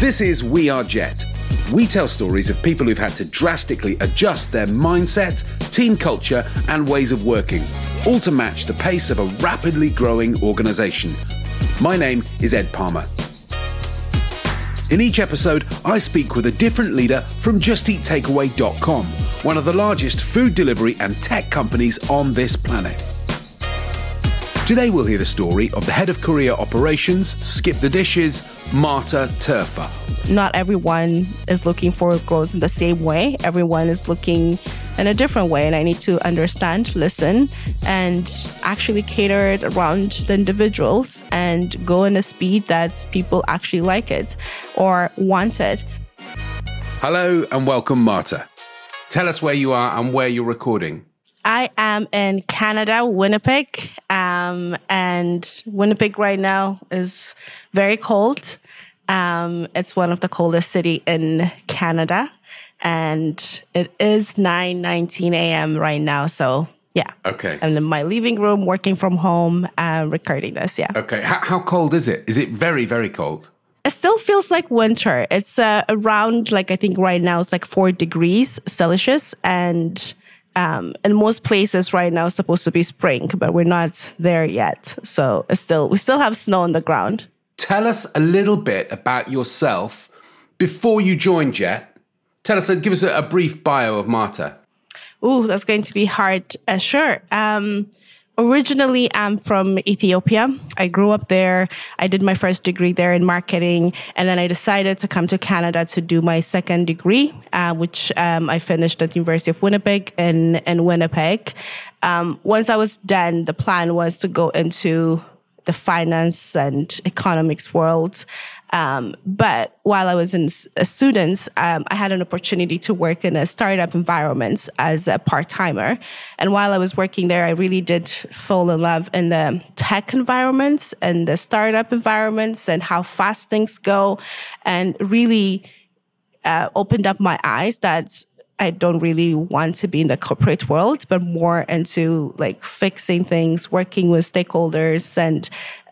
This is We Are Jet. We tell stories of people who've had to drastically adjust their mindset, team culture, and ways of working, all to match the pace of a rapidly growing organisation. My name is Ed Palmer. In each episode, I speak with a different leader from JustEatTakeaway.com, one of the largest food delivery and tech companies on this planet. Today, we'll hear the story of the head of courier operations, Skip the Dishes, Marta Terffa. Not everyone is looking for growth in the same way. Everyone is looking in a different way. And I need to understand, listen, and actually cater it around the individuals and go in a speed that people actually like it or want it. Hello and welcome, Marta. Tell us where you are and where you're recording. I am in Canada, Winnipeg. Um, and Winnipeg right now is very cold. Um, it's one of the coldest city in Canada. And it is 9 19 a.m. right now. So yeah. Okay. I'm in my living room, working from home, uh, recording this. Yeah. Okay. How, how cold is it? Is it very, very cold? It still feels like winter. It's uh, around, like, I think right now it's like four degrees Celsius. And um, in most places right now, it's supposed to be spring, but we're not there yet. So it's still we still have snow on the ground. Tell us a little bit about yourself before you joined Jet. Tell us, give us a, a brief bio of Marta. Ooh, that's going to be hard. Uh, sure. Um, originally I'm from Ethiopia. I grew up there. I did my first degree there in marketing, and then I decided to come to Canada to do my second degree, uh, which um, I finished at the University of Winnipeg in in Winnipeg. Um, once I was done, the plan was to go into the finance and economics world. Um, but while I was in a student, um, I had an opportunity to work in a startup environment as a part timer. And while I was working there, I really did fall in love in the tech environments and the startup environments and how fast things go, and really uh, opened up my eyes that I don't really want to be in the corporate world, but more into like fixing things, working with stakeholders and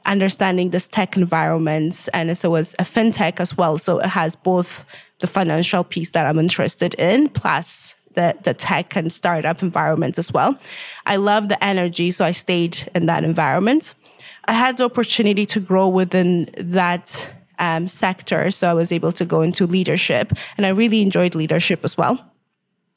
understanding this tech environment. And so it was a fintech as well. So it has both the financial piece that I'm interested in, plus the, the tech and startup environment as well. I love the energy, so I stayed in that environment. I had the opportunity to grow within that um, sector, so I was able to go into leadership, and I really enjoyed leadership as well.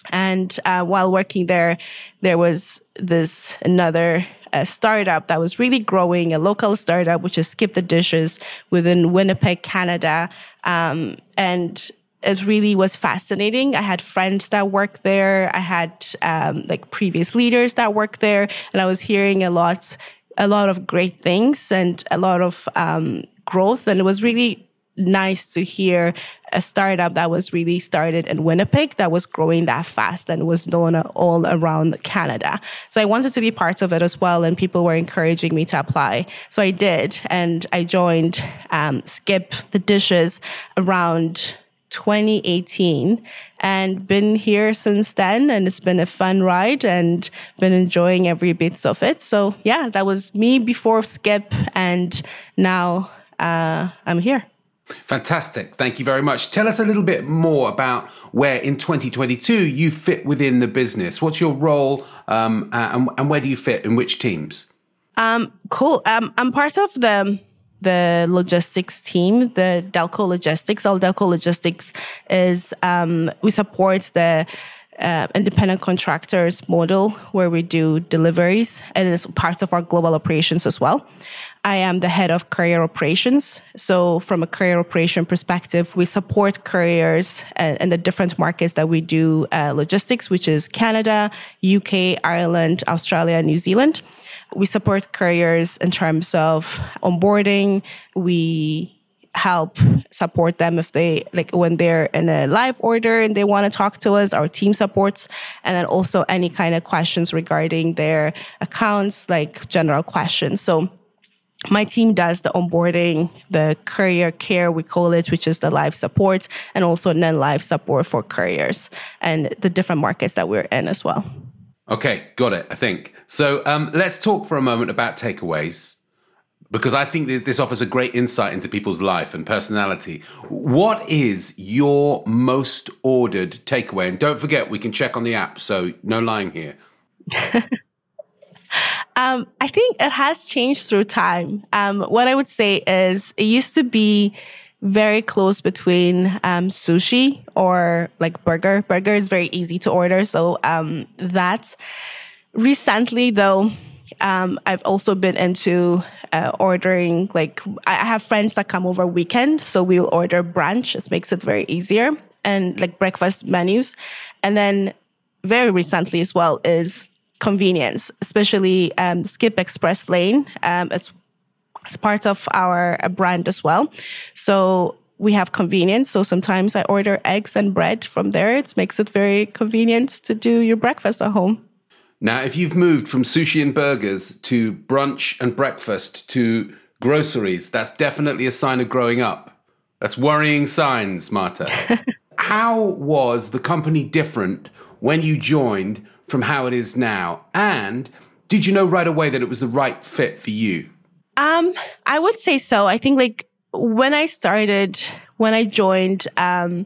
And uh, while working there, there was this another uh, startup that was really growing, a local startup, which is Skip the Dishes within Winnipeg, Canada. Um, and it really was fascinating. I had friends that worked there. I had um, like previous leaders that worked there, and I was hearing a lot, a lot of great things and a lot of um, growth. And it was really nice to hear a startup that was really started in Winnipeg that was growing that fast and was known all around Canada. So I wanted to be part of it as well, and people were encouraging me to apply. So I did, and I joined um, Skip the Dishes around 2018 and been here since then and it's been a fun ride and been enjoying every bit of it so yeah that was me before skip and now uh, i'm here Fantastic. Thank you very much. Tell us a little bit more about where in 2022 you fit within the business. What's your role um, and, and, where do you fit in which teams? Um, cool. Um, I'm part of the the logistics team, the Delco Logistics. All Delco Logistics is um, we support the uh, independent contractors model where we do deliveries and it's part of our global operations as well. I am the head of courier operations. So, from a courier operation perspective, we support couriers uh, in the different markets that we do uh, logistics, which is Canada, UK, Ireland, Australia, New Zealand. We support couriers in terms of onboarding. We help support them if they like when they're in a live order and they want to talk to us our team supports and then also any kind of questions regarding their accounts like general questions so my team does the onboarding, the courier care, we call it, which is the live support, and also non live support for couriers and the different markets that we're in as well. Okay, got it, I think. So um, let's talk for a moment about takeaways. Because I think that this offers a great insight into people's life and personality. What is your most ordered takeaway? And don't forget, we can check on the app, so no lying here. um, I think it has changed through time. Um, what I would say is it used to be very close between um, sushi or like burger. Burger is very easy to order, so um, that. Recently, though, um, I've also been into uh, ordering. Like, I have friends that come over weekend, so we'll order brunch. It makes it very easier and like breakfast menus. And then, very recently as well is convenience, especially um, Skip Express Lane. Um, it's it's part of our uh, brand as well. So we have convenience. So sometimes I order eggs and bread from there. It makes it very convenient to do your breakfast at home. Now, if you've moved from sushi and burgers to brunch and breakfast to groceries, that's definitely a sign of growing up. That's worrying signs, Marta. how was the company different when you joined from how it is now? And did you know right away that it was the right fit for you? Um, I would say so. I think like when I started, when I joined, um,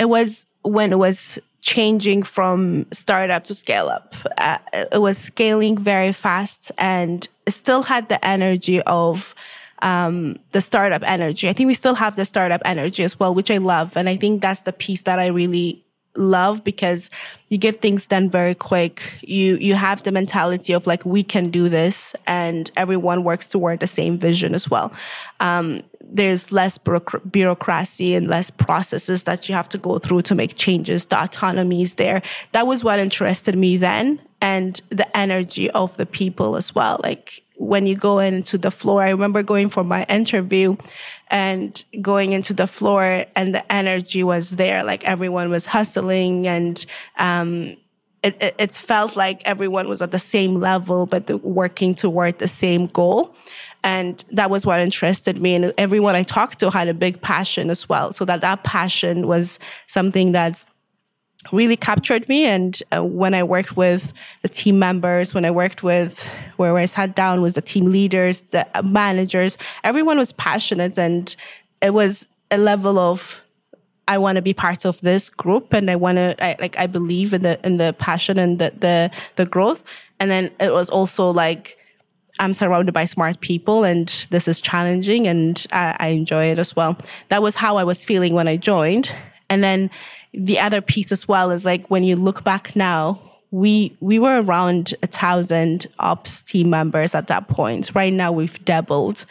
it was when it was changing from startup to scale up. Uh, it was scaling very fast and still had the energy of um, the startup energy. I think we still have the startup energy as well, which I love. And I think that's the piece that I really love because you get things done very quick. You you have the mentality of like we can do this, and everyone works toward the same vision as well. Um, there's less bureaucracy and less processes that you have to go through to make changes. The autonomy is there. That was what interested me then, and the energy of the people as well. Like when you go into the floor, I remember going for my interview and going into the floor and the energy was there like everyone was hustling and um, it, it, it, felt like everyone was at the same level but working toward the same goal. And that was what interested me. And everyone i talked to had a big passion as well. So that that passion was something that really captured me. And uh, when I worked with the team members, when I worked with where I sat down was the team leaders, the managers, everyone was passionate, and it was a level of I want to be part of this group, and I want to I, like I believe in the in the passion and the the the growth. And then it was also like I'm surrounded by smart people and this is challenging and I, I, enjoy it as well. That was how I was feeling when I joined. And then the other piece as well is like when you look back now, we we were around a thousand ops team members at that point. Right now we've doubled.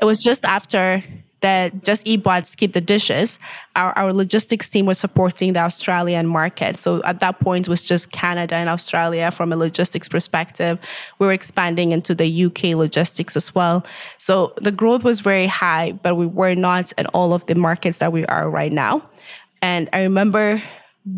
It was just after that just eBot skip the dishes. Our, our logistics team was supporting the Australian market. So at that point was just Canada and Australia from a logistics perspective. We were expanding into the UK logistics as well. So the growth was very high, but we were not in all of the markets that we are right now. And I remember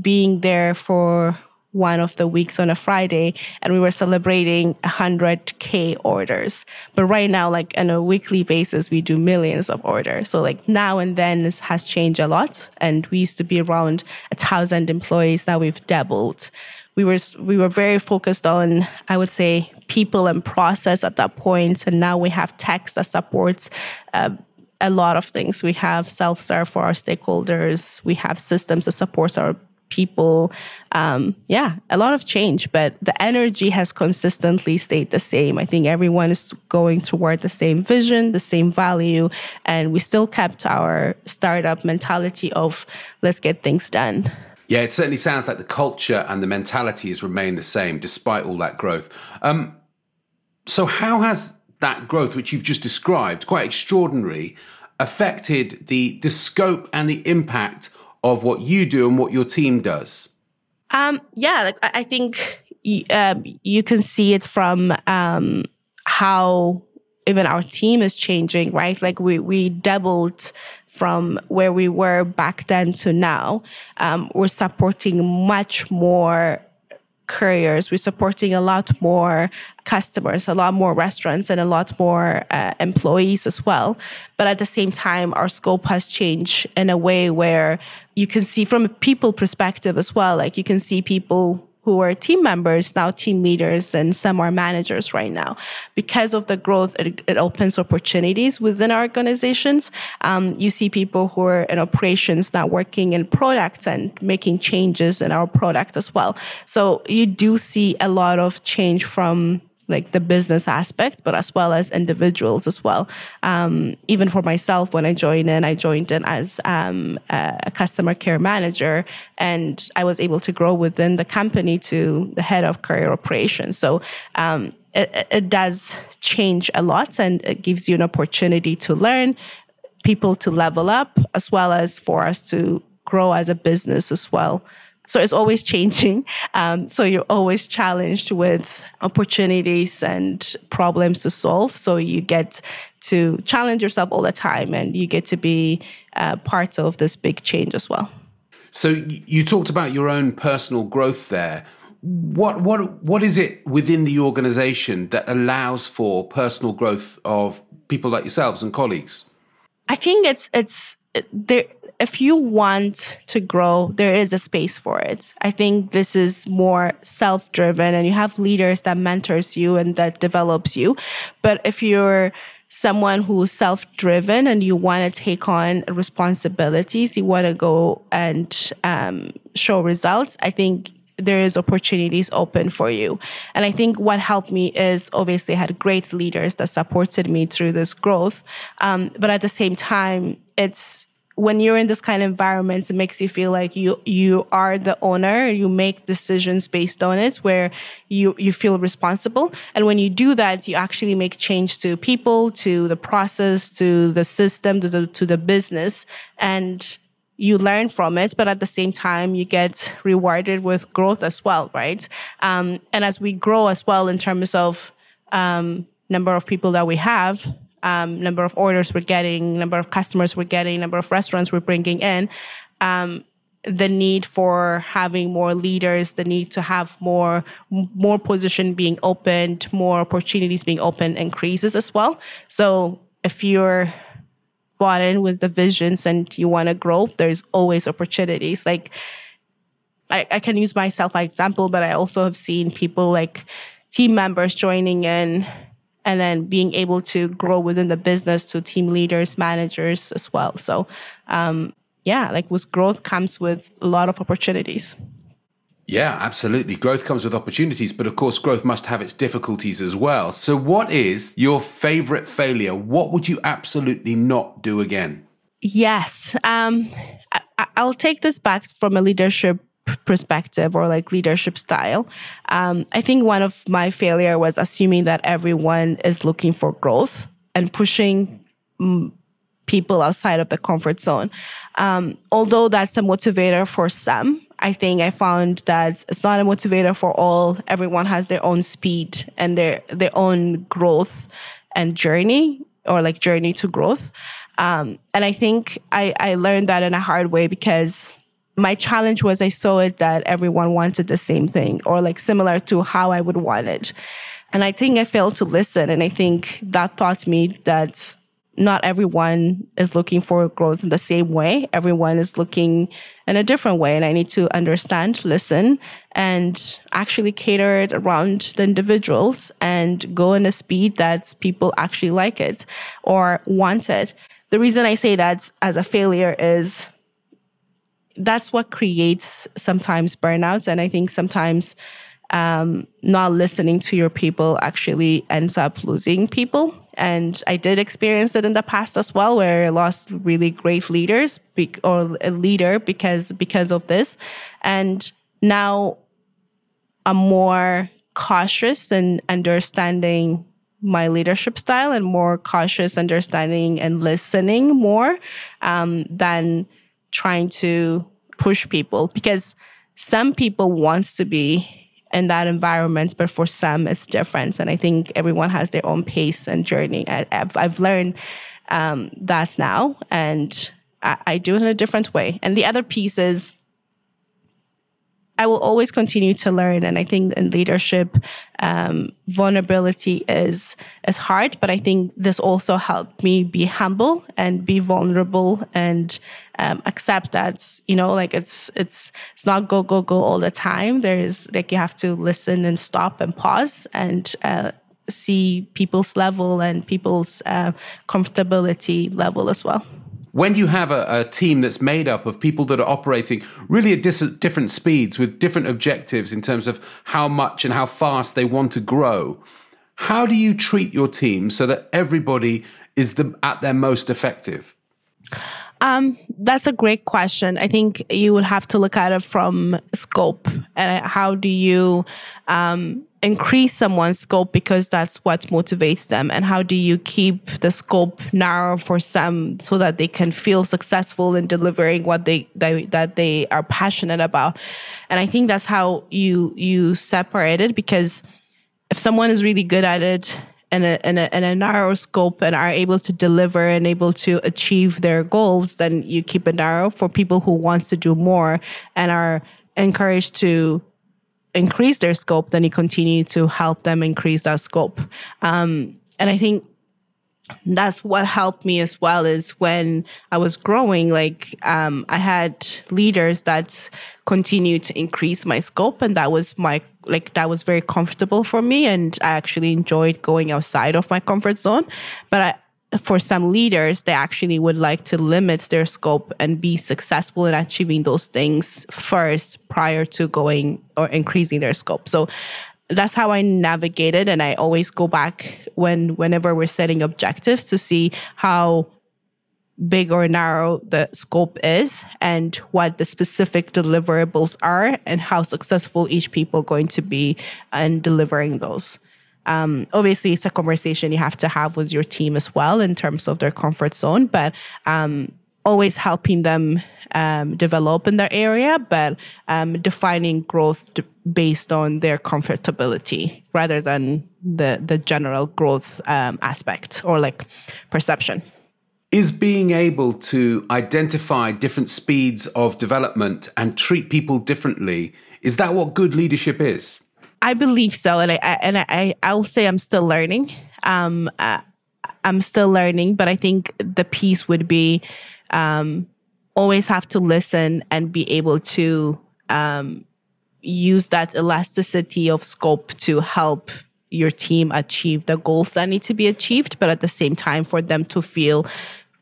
being there for one of the weeks on a Friday and we were celebrating 100k orders. But right now like on a weekly basis we do millions of orders. So like now and then this has changed a lot and we used to be around a thousand employees now we've doubled. We were we were very focused on I would say people and process at that point. and now we have text that supports uh, a lot of things. We have self serve for our stakeholders. We have systems that supports our people. Um, yeah, a lot of change, but the energy has consistently stayed the same. I think everyone is going toward the same vision, the same value, and we still kept our startup mentality of let's get things done. Yeah, it certainly sounds like the culture and the mentality has remained the same despite all that growth. Um, so, how has that growth, which you've just described, quite extraordinary, affected the the scope and the impact of what you do and what your team does? Um, yeah, like I think um, you can see it from um, how even our team is changing, right? Like we we doubled from where we were back then to now. Um, we're supporting much more couriers. We're supporting a lot more customers, a lot more restaurants, and a lot more uh, employees as well. But at the same time, our scope has changed in a way where you can see from a people perspective as well. Like you can see people who are team members, now team leaders, and some are managers right now. Because of the growth, it, it opens opportunities within our organizations. Um, you see people who are in operations now working in products and making changes in our product as well. So you do see a lot of change from like the business aspect, but as well as individuals as well. Um, even for myself, when I joined in, I joined in as um, a customer care manager, and I was able to grow within the company to the head of courier operations. So um, it, it does change a lot, and it gives you an opportunity to learn, people to level up, as well as for us to grow as a business as well. So it's always changing. Um, so you're always challenged with opportunities and problems to solve. So you get to challenge yourself all the time and you get to be uh, part of this big change as well. So you talked about your own personal growth there. What what what is it within the organization that allows for personal growth of people like yourselves and colleagues? I think it's it's there if you want to grow, there is a space for it. I think this is more self-driven and you have leaders that mentors you and that develops you. But if you're someone who's self-driven and you want to take on responsibilities, you want to go and um, show results, I think there is opportunities open for you. And I think what helped me is obviously I had great leaders that supported me through this growth. Um, but at the same time, it's when you're in this kind of environment, it makes you feel like you you are the owner. You make decisions based on it, where you you feel responsible. And when you do that, you actually make change to people, to the process, to the system, to the to the business, and you learn from it. But at the same time, you get rewarded with growth as well, right? Um, and as we grow as well in terms of um, number of people that we have um, number of orders we're getting, number of customers we're getting, number of restaurants we're bringing in, um, the need for having more leaders, the need to have more more position being opened, more opportunities being opened increases as well. So if you're bought in with the visions and you want to grow, there's always opportunities. Like I, I can use myself as example, but I also have seen people like team members joining in and then being able to grow within the business to team leaders, managers as well. So, um, yeah, like with growth comes with a lot of opportunities. Yeah, absolutely. Growth comes with opportunities, but of course, growth must have its difficulties as well. So, what is your favorite failure? What would you absolutely not do again? Yes. Um, I, I'll take this back from a leadership perspective or like leadership style. Um, I think one of my failure was assuming that everyone is looking for growth and pushing mm, people outside of the comfort zone. Um, although that's a motivator for some, I think I found that it's not a motivator for all. Everyone has their own speed and their their own growth and journey or like journey to growth. Um, and I think I, I learned that in a hard way because my challenge was I saw it that everyone wanted the same thing or like similar to how I would want it. And I think I failed to listen. And I think that taught me that not everyone is looking for growth in the same way. Everyone is looking in a different way. And I need to understand, listen, and actually cater it around the individuals and go in a speed that people actually like it or want it. The reason I say that as a failure is that's what creates sometimes burnouts. And I think sometimes um, not listening to your people actually ends up losing people. And I did experience it in the past as well, where I lost really great leaders be- or a leader because because of this. And now I'm more cautious in understanding my leadership style and more cautious understanding and listening more um, than trying to push people because some people wants to be in that environment, but for some it's different. And I think everyone has their own pace and journey. I, have I've learned um, that now, and I, I do it in a different way. And the other piece is I will always continue to learn. And I think in leadership, um, vulnerability is is hard, but I think this also helped me be humble and be vulnerable and um, accept that you know like it's it's it's not go go go all the time. There's like you have to listen and stop and pause and. Uh, see people's level and people's uh, comfortability level as well when you have a, a, team that's made up of people that are operating really at dis- different speeds with different objectives in terms of how much and how fast they want to grow, how do you treat your team so that everybody is the, at their most effective? Um, that's a great question. I think you would have to look at it from scope and how do you um, increase someone's scope because that's what motivates them? And how do you keep the scope narrow for some so that they can feel successful in delivering what they, they that they are passionate about? And i think that's how you you separate it because if someone is really good at it in a, in a, in a narrow scope and are able to deliver and able to achieve their goals then you keep it narrow for people who wants to do more and are encouraged to increase their scope, then you continue to help them increase that scope. Um, and I think that's what helped me as well is when I was growing, like um, I had leaders that continued to increase my scope, and that was my like that was very comfortable for me, and I actually enjoyed going outside of my comfort zone. But I for some leaders, they actually would like to limit their scope and be successful in achieving those things first prior to going or increasing their scope. So that's how I navigated. And I always go back when whenever we're setting objectives to see how big or narrow the scope is and what the specific deliverables are and how successful each people going to be in delivering those. Um, obviously, it's a conversation you have to have with your team as well in terms of their comfort zone, but um, always helping them um, develop in their area, but um, defining growth based on their comfortability rather than the the general growth um, aspect or like perception. Is being able to identify different speeds of development and treat people differently is that what good leadership is? I believe so, and I, I and I I'll say I'm still learning. Um, uh, I'm still learning, but I think the piece would be um, always have to listen and be able to um, use that elasticity of scope to help your team achieve the goals that need to be achieved, but at the same time for them to feel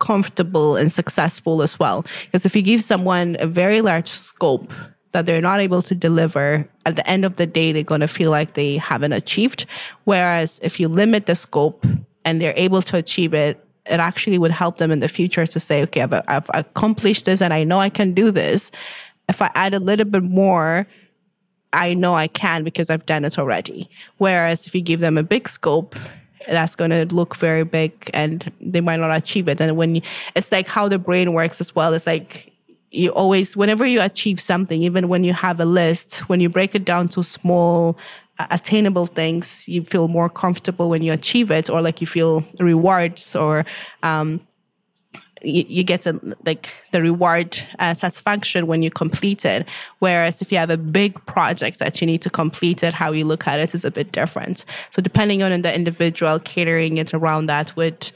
comfortable and successful as well. Because if you give someone a very large scope that they're not able to deliver, at the end of the day, they're going to feel like they haven't achieved. Whereas if you limit the scope and they're able to achieve it, it actually would help them in the future to say, okay, I've, I've accomplished this and I know I can do this. If I add a little bit more, I know I can because I've done it already. Whereas if you give them a big scope, that's going to look very big and they might not achieve it. And when you, it's like how the brain works as well. It's like you always whenever you achieve something even when you have a list when you break it down to small uh, attainable things you feel more comfortable when you achieve it or like you feel rewards or um, you, you, get a, like the reward uh, satisfaction when you complete it. Whereas if you have a big project that you need to complete it how you look at it is a bit different. So depending on the individual catering it around that would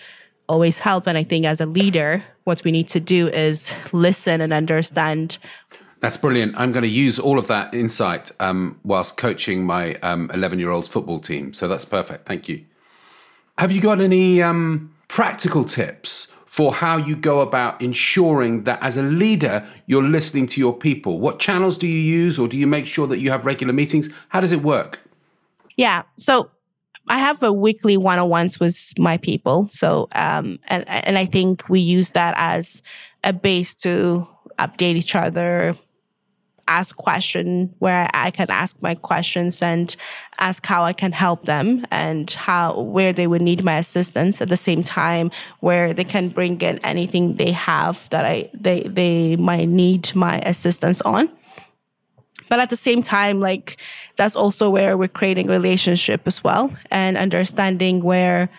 always help. And I think as a leader, what we need to do is listen and understand. That's brilliant. I'm going to use all of that insight um, whilst coaching my 11 um, year old's football team. So that's perfect. Thank you. Have you got any um, practical tips for how you go about ensuring that as a leader, you're listening to your people? What channels do you use, or do you make sure that you have regular meetings? How does it work? Yeah. So I have a weekly one on ones with my people. So, um, and, and I think we use that as a base to update each other, ask question where I can ask my questions and ask how I can help them and how where they would need my assistance at the same time where they can bring in anything they have that I they they might need my assistance on. But at the same time, like that's also where we're creating relationship as well and understanding where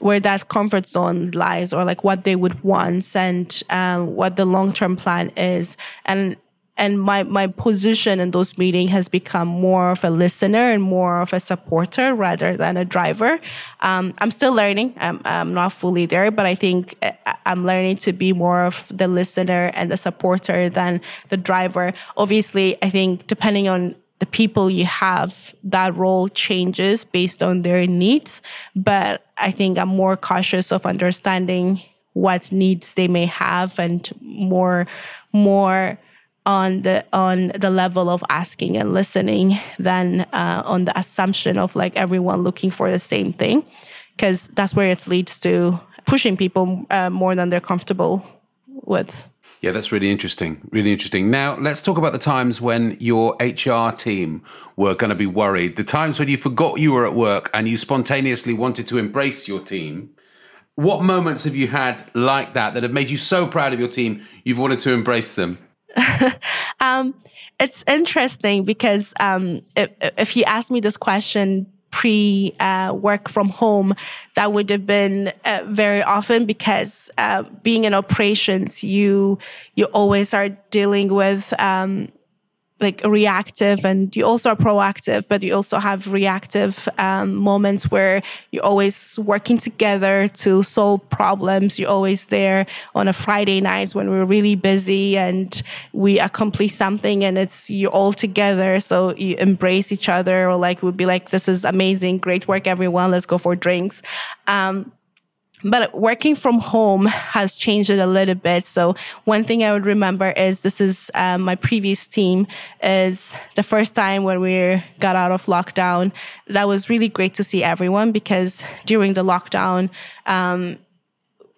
where that comfort zone lies or like what they would want and um, what the long term plan is. And and my my position in those meetings has become more of a listener and more of a supporter rather than a driver. Um, I'm still learning. I'm, I'm not fully there, but I think uh, I'm learning to be more of the listener and the supporter than the driver. Obviously, I think depending on the people you have, that role changes based on their needs. But I think I'm more cautious of understanding what needs they may have and more more on the on the level of asking and listening than uh, on the assumption of like everyone looking for the same thing. Because that's where it leads to pushing people uh, more than they're comfortable with. Yeah that's really interesting really interesting. Now let's talk about the times when your hr team were going to be worried. The times when you forgot you were at work and you spontaneously wanted to embrace your team. What moments have you had like that that have made you so proud of your team you've wanted to embrace them um, it's interesting because um, if, if, you asked me this question pre uh, work from home, that would have been uh, very often because uh, being in operations, you you always are dealing with um, like reactive and you also are proactive but you also have reactive um, moments where you're always working together to solve problems. You're always there on a friday night when we're really busy and we accomplish something and it's you all together so you embrace each other or like would be like this is amazing great work everyone let's go for drinks. Um, but working from home has changed it a little bit. So one thing I would remember is this is um, my previous team is the first time when we got out of lockdown. That was really great to see everyone because during the lockdown, um,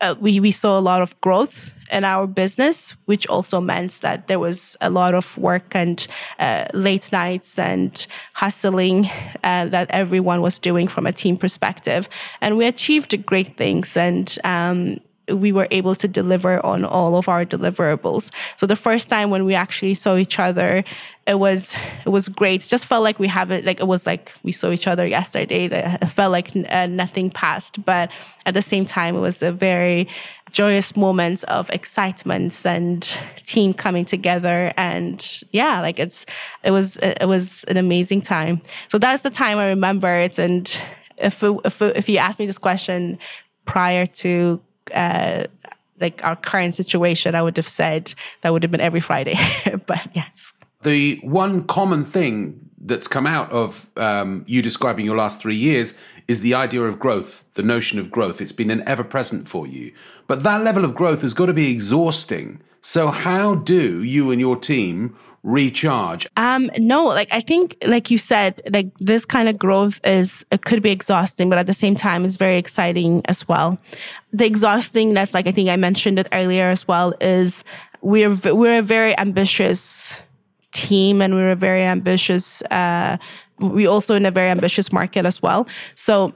uh, we we saw a lot of growth in our business, which also meant that there was a lot of work and uh, late nights and hustling uh, that everyone was doing from a team perspective. And we achieved great things. And um, we were able to deliver on all of our deliverables. So the first time when we actually saw each other, it was it was great. Just felt like we have it like it was like we saw each other yesterday. It felt like uh, nothing passed, but at the same time, it was a very joyous moment of excitement and team coming together and yeah like it's it was it was an amazing time so that's the time i remember it and if if if you ask me this question prior to uh, like our current situation, I would have said that would have been every Friday. but yes. The one common thing that's come out of um, you describing your last three years is the idea of growth, the notion of growth. It's been an ever present for you. But that level of growth has got to be exhausting. So, how do you and your team recharge? Um, no, like I think, like you said, like this kind of growth is it could be exhausting, but at the same time, it's very exciting as well. The exhaustingness, like I think I mentioned it earlier as well, is we're we're a very ambitious team, and we're a very ambitious. Uh, we also in a very ambitious market as well. So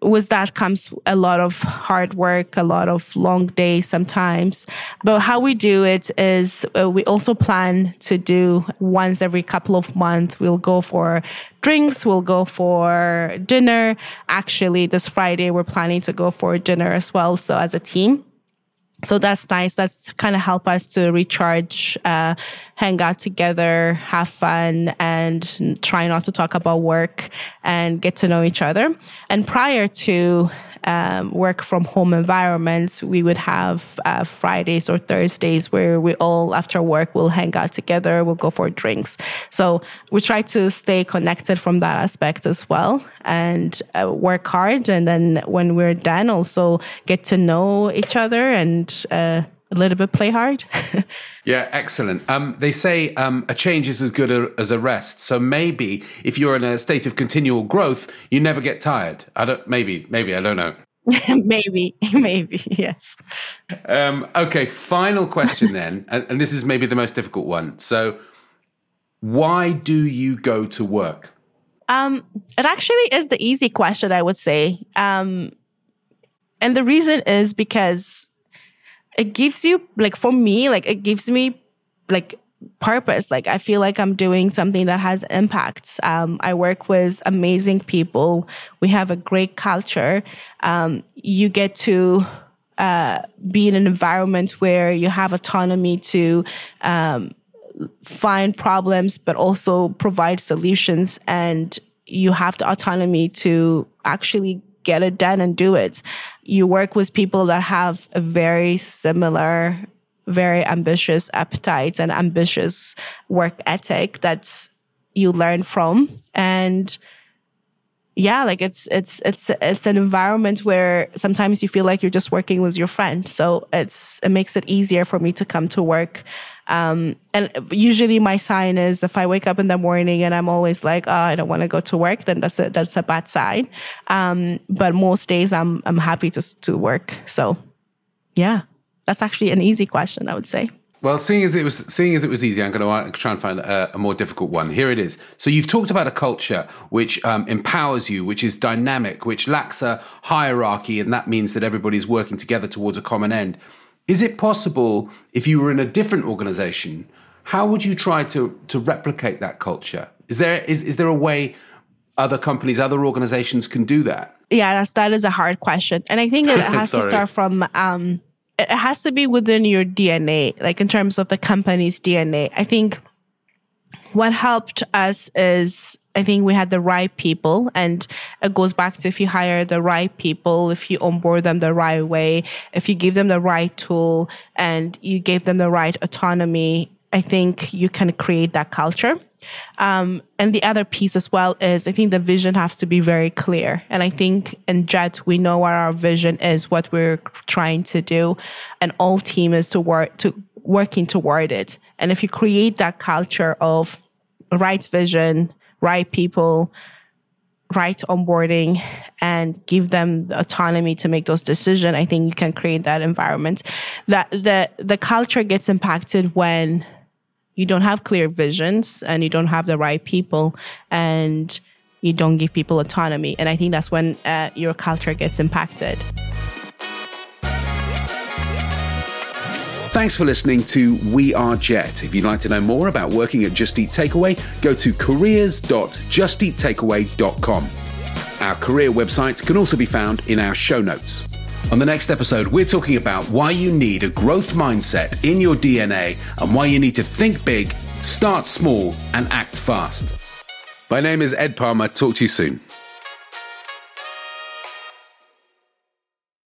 with that comes a lot of hard work, a lot of long days sometimes. But how we do it is uh, we also plan to do once every couple of months. We'll go for drinks, we'll go for dinner. Actually, this Friday, we're planning to go for dinner as well. So as a team so that's nice. That's kind of help us to recharge, uh, hang out together, have fun, and try not to talk about work and get to know each other. And prior to um, work from home environments, we would have uh, Fridays or Thursdays where we all, after work, will hang out together, we'll go for drinks. So we try to stay connected from that aspect as well and uh, work hard. And then when we're done, also get to know each other and uh, a little bit play hard. yeah, excellent. Um, they say um, a change is as good a, as a rest. So maybe if you're in a state of continual growth, you never get tired. I don't. Maybe. Maybe I don't know. maybe. Maybe. Yes. Um, okay. Final question then, and, and this is maybe the most difficult one. So, why do you go to work? Um, it actually is the easy question, I would say. Um, and the reason is because it gives you like for me like it gives me like purpose like i feel like i'm doing something that has impacts um, i work with amazing people we have a great culture um, you get to uh, be in an environment where you have autonomy to um, find problems, but also provide solutions. And you have the autonomy to actually get it done and do it. You work with people that have a very similar, very ambitious appetite and ambitious work ethic that you learn from. And yeah, like it's it's it's it's an environment where sometimes you feel like you're just working with your friend. So it's it makes it easier for me to come to work. Um, and usually my sign is if I wake up in the morning and I'm always like, oh, I don't want to go to work, then that's a that's a bad sign. Um, but most days I'm I'm happy to to work. So yeah, that's actually an easy question, I would say. Well, seeing as it was seeing as it was easy, I'm going to try and find a, a more difficult one. Here it is. So you've talked about a culture which um, empowers you, which is dynamic, which lacks a hierarchy, and that means that everybody's working together towards a common end. Is it possible if you were in a different organization? How would you try to to replicate that culture? Is there is is there a way other companies, other organizations can do that? Yeah, that's that is a hard question, and I think it has to start from. Um, it has to be within your DNA, like in terms of the company's DNA. I think what helped us is I think we had the right people, and it goes back to if you hire the right people, if you onboard them the right way, if you give them the right tool, and you gave them the right autonomy, I think you can create that culture. Um, and the other piece as well is I think the vision has to be very clear. And I think in Jet, we know what our vision is, what we're trying to do, and all team is to work to working toward it. And if you create that culture of right vision, right people, right onboarding and give them the autonomy to make those decisions, I think you can create that environment. That the the culture gets impacted when you don't have clear visions and you don't have the right people and you don't give people autonomy. And I think that's when uh, your culture gets impacted. Thanks for listening to We Are Jet. If you'd like to know more about working at Just Eat Takeaway, go to careers.justeattakeaway.com. Our career website can also be found in our show notes. On the next episode, we're talking about why you need a growth mindset in your DNA and why you need to think big, start small, and act fast. My name is Ed Palmer. Talk to you soon.